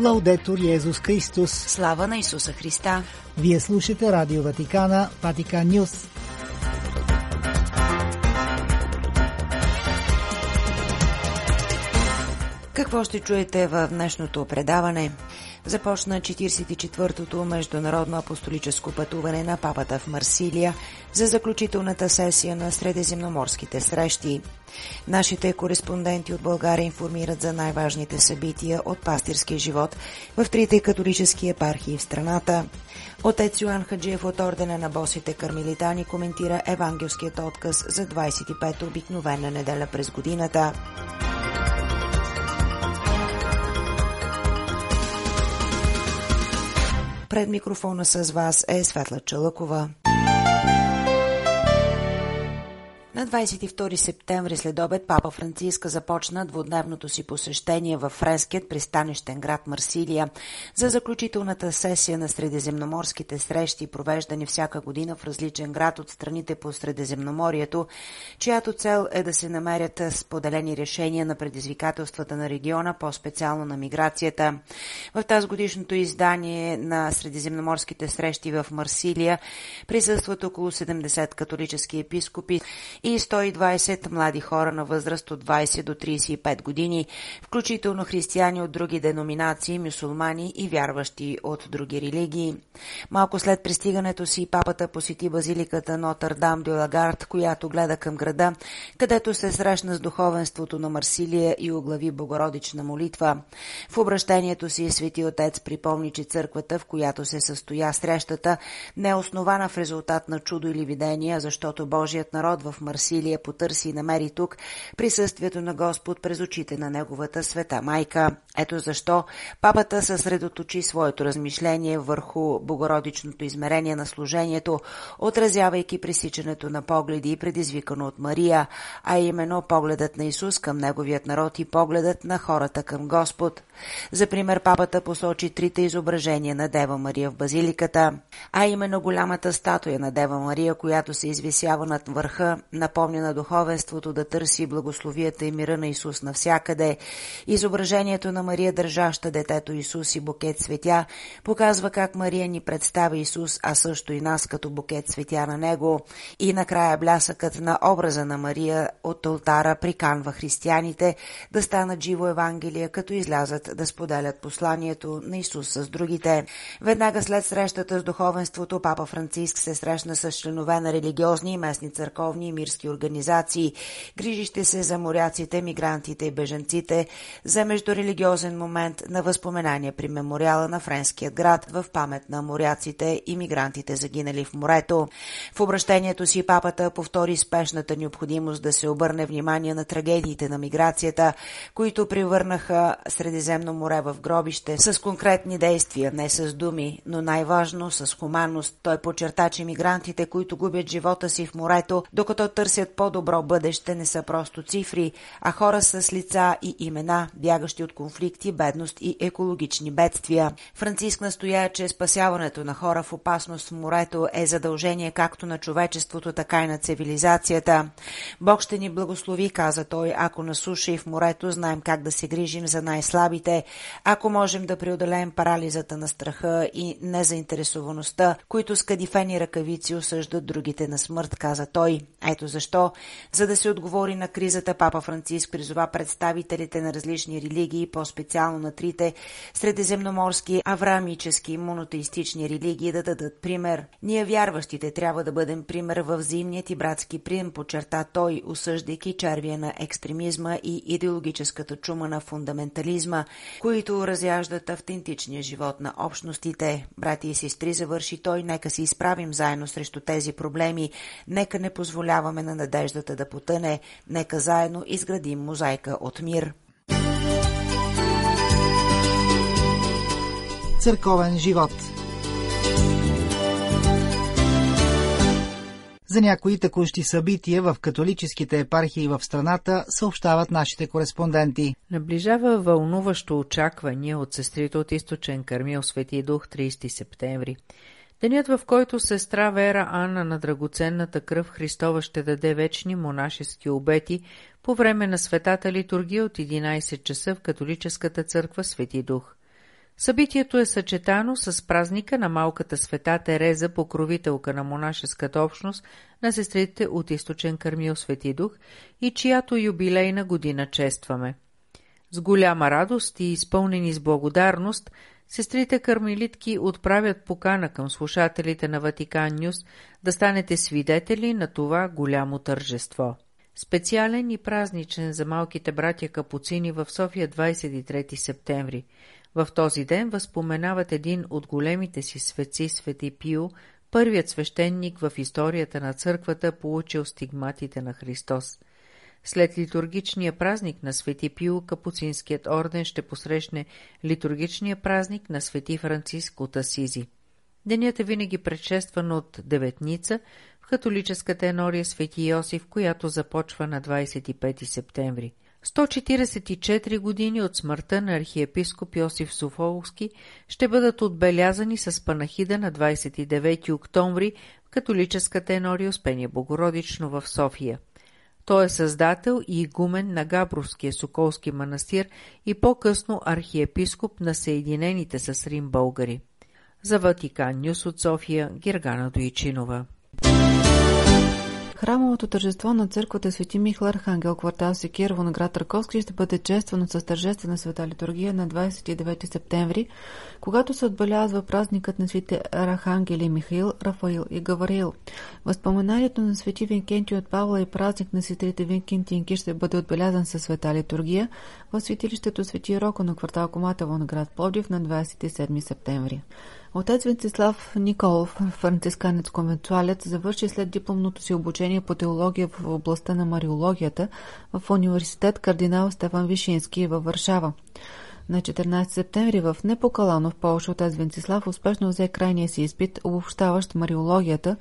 Лаудетор Йезус Христос. Слава на Исуса Христа. Вие слушате Радио Ватикана, Ватикан Нюс. Какво ще чуете в днешното предаване? Започна 44-тото международно апостолическо пътуване на папата в Марсилия за заключителната сесия на средиземноморските срещи. Нашите кореспонденти от България информират за най-важните събития от пастирския живот в трите католически епархии в страната. Отец Йоан Хаджиев от ордена на босите кармелитани коментира евангелският отказ за 25-та обикновена неделя през годината. Пред микрофона с вас е Светла Чалъкова. На 22 септември след обед Папа Франциска започна двудневното си посещение в френският пристанищен град Марсилия за заключителната сесия на средиземноморските срещи, провеждани всяка година в различен град от страните по Средиземноморието, чиято цел е да се намерят споделени решения на предизвикателствата на региона, по-специално на миграцията. В тази годишното издание на средиземноморските срещи в Марсилия присъстват около 70 католически епископи и 120 млади хора на възраст от 20 до 35 години, включително християни от други деноминации, мюсулмани и вярващи от други религии. Малко след пристигането си папата посети базиликата Нотърдам де Лагард, която гледа към града, където се срещна с духовенството на Марсилия и оглави богородична молитва. В обращението си Свети Отец припомни, че църквата, в която се състоя срещата, не е основана в резултат на чудо или видение, защото Божият народ в Марсилия потърси и намери тук присъствието на Господ през очите на Неговата света майка. Ето защо папата съсредоточи своето размишление върху богородичното измерение на служението, отразявайки пресичането на погледи, предизвикано от Мария, а именно погледът на Исус към Неговият народ и погледът на хората към Господ. За пример папата посочи трите изображения на Дева Мария в базиликата, а именно голямата статуя на Дева Мария, която се извисява над върха напомня на духовенството да търси благословията и мира на Исус навсякъде. Изображението на Мария, държаща детето Исус и букет светя, показва как Мария ни представя Исус, а също и нас като букет светя на Него. И накрая блясъкът на образа на Мария от алтара приканва християните да станат живо Евангелие, като излязат да споделят посланието на Исус с другите. Веднага след срещата с духовенството, папа Франциск се срещна с членове на религиозни и местни църковни и мирски организации, грижище се за моряците, мигрантите и беженците, за междурелигиозен момент на възпоменание при мемориала на Френският град в памет на моряците и мигрантите загинали в морето. В обращението си папата повтори спешната необходимост да се обърне внимание на трагедиите на миграцията, които превърнаха Средиземно море в гробище с конкретни действия, не с думи, но най-важно с хуманност. Той подчерта, че мигрантите, които губят живота си в морето, докато търсят по-добро бъдеще, не са просто цифри, а хора с лица и имена, бягащи от конфликти, бедност и екологични бедствия. Франциск настоя, че спасяването на хора в опасност в морето е задължение както на човечеството, така и на цивилизацията. Бог ще ни благослови, каза той, ако на суша и в морето знаем как да се грижим за най-слабите, ако можем да преодолеем парализата на страха и незаинтересоваността, които с кадифени ръкавици осъждат другите на смърт, каза той. Ето защо, за да се отговори на кризата, папа Франциск призова представителите на различни религии, по-специално на трите средиземноморски, аврамически монотеистични религии да дадат пример. Ние вярващите трябва да бъдем пример в взаимният и братски прием, подчерта той, осъждайки червия на екстремизма и идеологическата чума на фундаментализма, които разяждат автентичния живот на общностите. Брати и сестри, завърши той, нека се изправим заедно срещу тези проблеми, нека не позволяваме на надеждата да потъне, нека заедно изградим мозайка от мир. Църковен живот За някои текущи събития в католическите епархии в страната съобщават нашите кореспонденти. Наближава вълнуващо очакване от сестрите от източен Кармил Свети Дух 30 септември. Денят, в който сестра Вера Анна на драгоценната кръв Христова ще даде вечни монашески обети по време на светата литургия от 11 часа в католическата църква Свети Дух. Събитието е съчетано с празника на малката света Тереза, покровителка на монашеската общност на сестрите от източен Кърмил Свети Дух и чиято юбилейна година честваме. С голяма радост и изпълнени с благодарност, сестрите кармелитки отправят покана към слушателите на Ватикан Нюс да станете свидетели на това голямо тържество. Специален и празничен за малките братя Капуцини в София 23 септември. В този ден възпоменават един от големите си светци, Свети Пио, първият свещеник в историята на църквата, получил стигматите на Христос. След литургичния празник на Свети Пио, Капуцинският орден ще посрещне литургичния празник на Свети Франциск от Асизи. Денят е винаги предшестван от деветница в католическата енория Свети Йосиф, която започва на 25 септември. 144 години от смъртта на архиепископ Йосиф Софолски ще бъдат отбелязани с панахида на 29 октомври в католическата енория Успение Богородично в София. Той е създател и игумен на Габровския Соколски манастир и по-късно архиепископ на Съединените с Рим българи. За Ватикан Нюс от София Гергана Дойчинова. Храмовото тържество на църквата Свети Михал Архангел, квартал Секирово на град Раковски ще бъде чествано с тържествена света литургия на 29 септември, когато се отбелязва празникът на светите Архангели Михаил, Рафаил и Гавариил. Възпоменанието на свети Винкенти от Павла и празник на сестрите Винкенти Инки ще бъде отбелязан със света литургия в светилището Свети Роко на квартал Коматово на град Пловдив на 27 септември. Отец Венцислав Николов, францисканец конвенцуалец, завърши след дипломното си обучение по теология в областта на мариологията в университет кардинал Стефан Вишински във Варшава. На 14 септември в Непокалано в Польша отец Венцислав успешно взе крайния си изпит, обобщаващ мариологията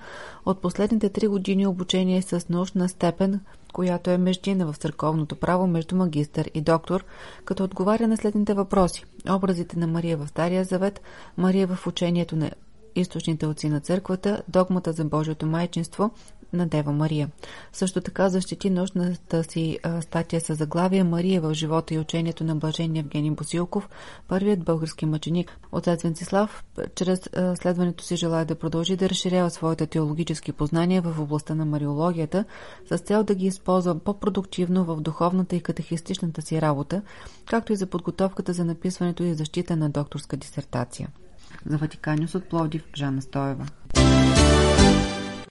от последните три години обучение с научна степен, която е междина в църковното право между магистър и доктор, като отговаря на следните въпроси. Образите на Мария в Стария завет, Мария в учението на източните отци на църквата, догмата за Божието майчинство на Дева Мария. Също така защити научната си статия с заглавие Мария в живота и учението на блажения Евгений Босилков, първият български мъченик. Отец Венцислав, чрез следването си желая да продължи да разширява своите теологически познания в областта на мариологията, с цел да ги използва по-продуктивно в духовната и катехистичната си работа, както и за подготовката за написването и защита на докторска дисертация. За Ватиканиус от Пловдив, Жанна Стоева.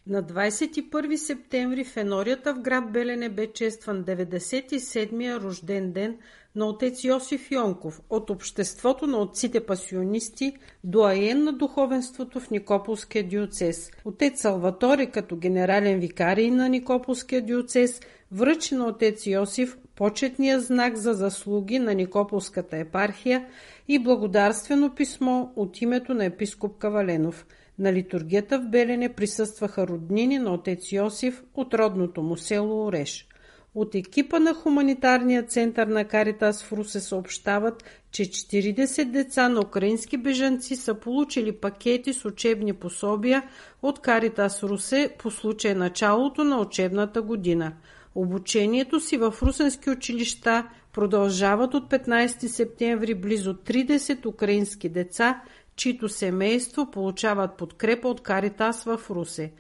На 21 септември в енорията в град Белене бе честван 97-я рожден ден на отец Йосиф Йонков от Обществото на отците пасионисти, дуаен на духовенството в Никополския диоцес. Отец Салватори като генерален викарий на Никополския диоцес връчи на отец Йосиф почетния знак за заслуги на Никополската епархия и благодарствено писмо от името на епископ Каваленов – на литургията в Белене присъстваха роднини на отец Йосиф от родното му село Ореш. От екипа на Хуманитарния център на Каритас в Русе съобщават, че 40 деца на украински бежанци са получили пакети с учебни пособия от Каритас Русе по случай началото на учебната година. Обучението си в русенски училища продължават от 15 септември близо 30 украински деца – чието семейство получават подкрепа от Каритас в Русе.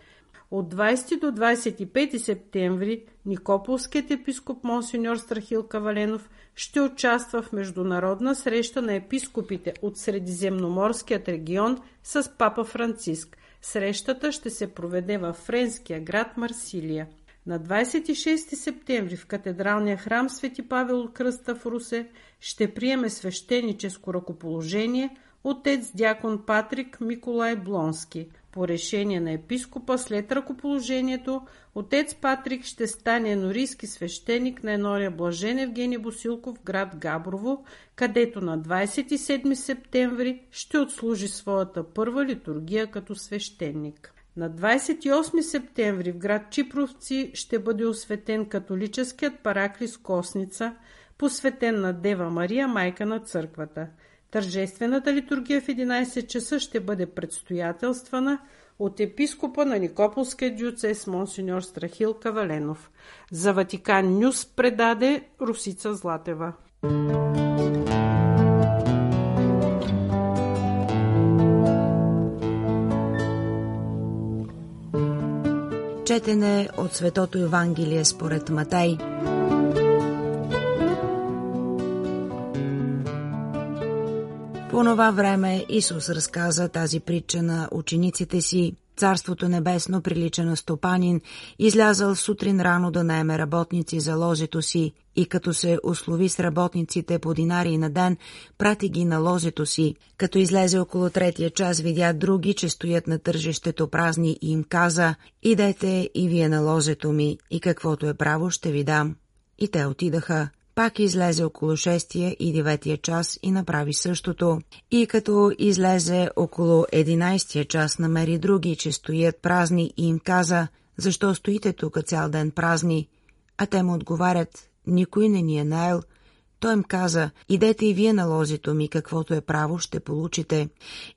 От 20 до 25 септември Никополският епископ Монсеньор Страхил Каваленов ще участва в международна среща на епископите от Средиземноморският регион с папа Франциск. Срещата ще се проведе във френския град Марсилия. На 26 септември в катедралния храм Свети Павел от Кръста в Русе ще приеме свещеническо ръкоположение – отец дякон Патрик Миколай Блонски. По решение на епископа след ръкоположението, отец Патрик ще стане енорийски свещеник на енория Блажен Евгений Босилков град Габрово, където на 27 септември ще отслужи своята първа литургия като свещеник. На 28 септември в град Чипровци ще бъде осветен католическият параклис Косница, посветен на Дева Мария, майка на църквата – Тържествената литургия в 11 часа ще бъде предстоятелствана от епископа на Никополския дюцес монсеньор Страхил Каваленов. За Ватикан Нюс предаде Русица Златева. Четене от Светото Евангелие според Матай – По това време Исус разказа тази притча на учениците си. Царството небесно прилича на стопанин, излязъл сутрин рано да наеме работници за ложето си и като се услови с работниците по динари на ден, прати ги на ложето си. Като излезе около третия час, видя други, че стоят на тържещето празни и им каза, идете и вие на ложето ми и каквото е право ще ви дам. И те отидаха. Пак излезе около 6 и 9 час и направи същото. И като излезе около 11 час, намери други, че стоят празни и им каза, защо стоите тук цял ден празни? А те му отговарят, никой не ни е наел, той им каза, идете и вие на ложето ми, каквото е право, ще получите.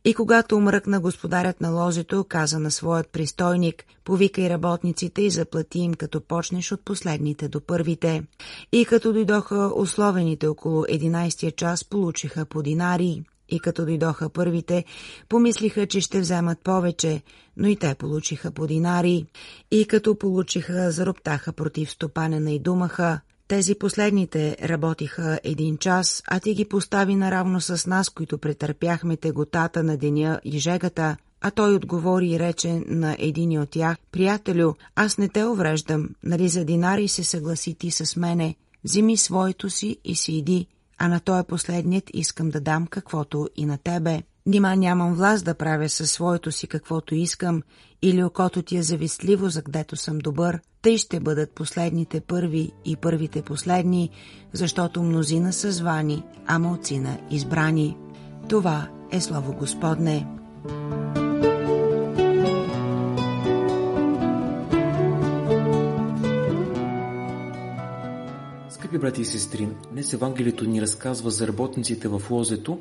И когато умръкна господарят на ложето, каза на своят пристойник, повикай работниците и заплати им, като почнеш от последните до първите. И като дойдоха условените около 11 час, получиха по динари. И като дойдоха първите, помислиха, че ще вземат повече, но и те получиха по динари. И като получиха, зароптаха против стопанена и думаха, тези последните работиха един час, а ти ги постави наравно с нас, които претърпяхме теготата на деня и жегата. А той отговори и рече на един от тях, «Приятелю, аз не те увреждам, нали за динари се съгласи ти с мене? Взими своето си и си иди, а на той последният искам да дам каквото и на тебе». Нима нямам власт да правя със своето си каквото искам, или окото ти е завистливо, за гдето съм добър, тъй ще бъдат последните първи и първите последни, защото мнозина са звани, а малцина избрани. Това е Слово Господне. Скъпи брати и сестри, днес Евангелието ни разказва за работниците в лозето,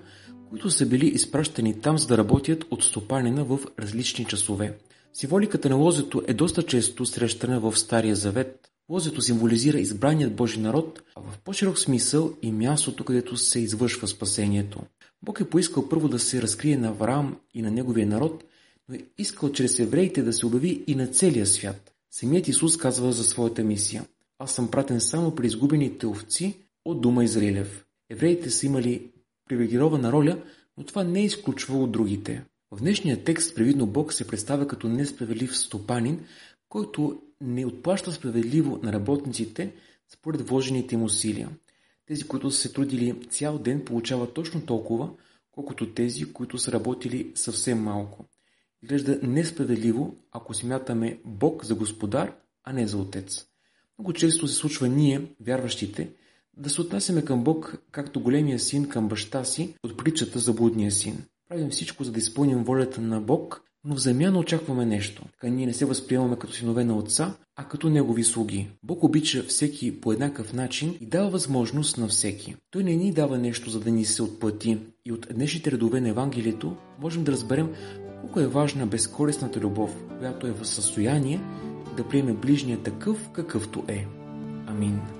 които са били изпращани там, за да работят от стопанина в различни часове. Символиката на лозето е доста често срещана в Стария Завет. Лозето символизира избраният Божи народ, а в по-широк смисъл и мястото, където се извършва спасението. Бог е поискал първо да се разкрие на Авраам и на неговия народ, но е искал чрез евреите да се обяви и на целия свят. Самият Исус казва за своята мисия. Аз съм пратен само при изгубените овци от Дума Израилев. Евреите са имали привилегирована роля, но това не е изключвало другите. В днешния текст привидно Бог се представя като несправедлив стопанин, който не отплаща справедливо на работниците според вложените им усилия. Тези, които са се трудили цял ден, получават точно толкова, колкото тези, които са работили съвсем малко. Изглежда несправедливо, ако смятаме Бог за господар, а не за отец. Много често се случва ние, вярващите, да се отнасяме към Бог, както големия син към баща си от притчата за блудния син. Правим всичко, за да изпълним волята на Бог, но в замяна очакваме нещо. Така ние не се възприемаме като синове на Отца, а като Негови слуги. Бог обича всеки по еднакъв начин и дава възможност на всеки. Той не ни дава нещо, за да ни се отплати. И от днешните редове на Евангелието можем да разберем колко е важна безкорисната любов, която е в състояние да приеме ближния такъв, какъвто е. Амин.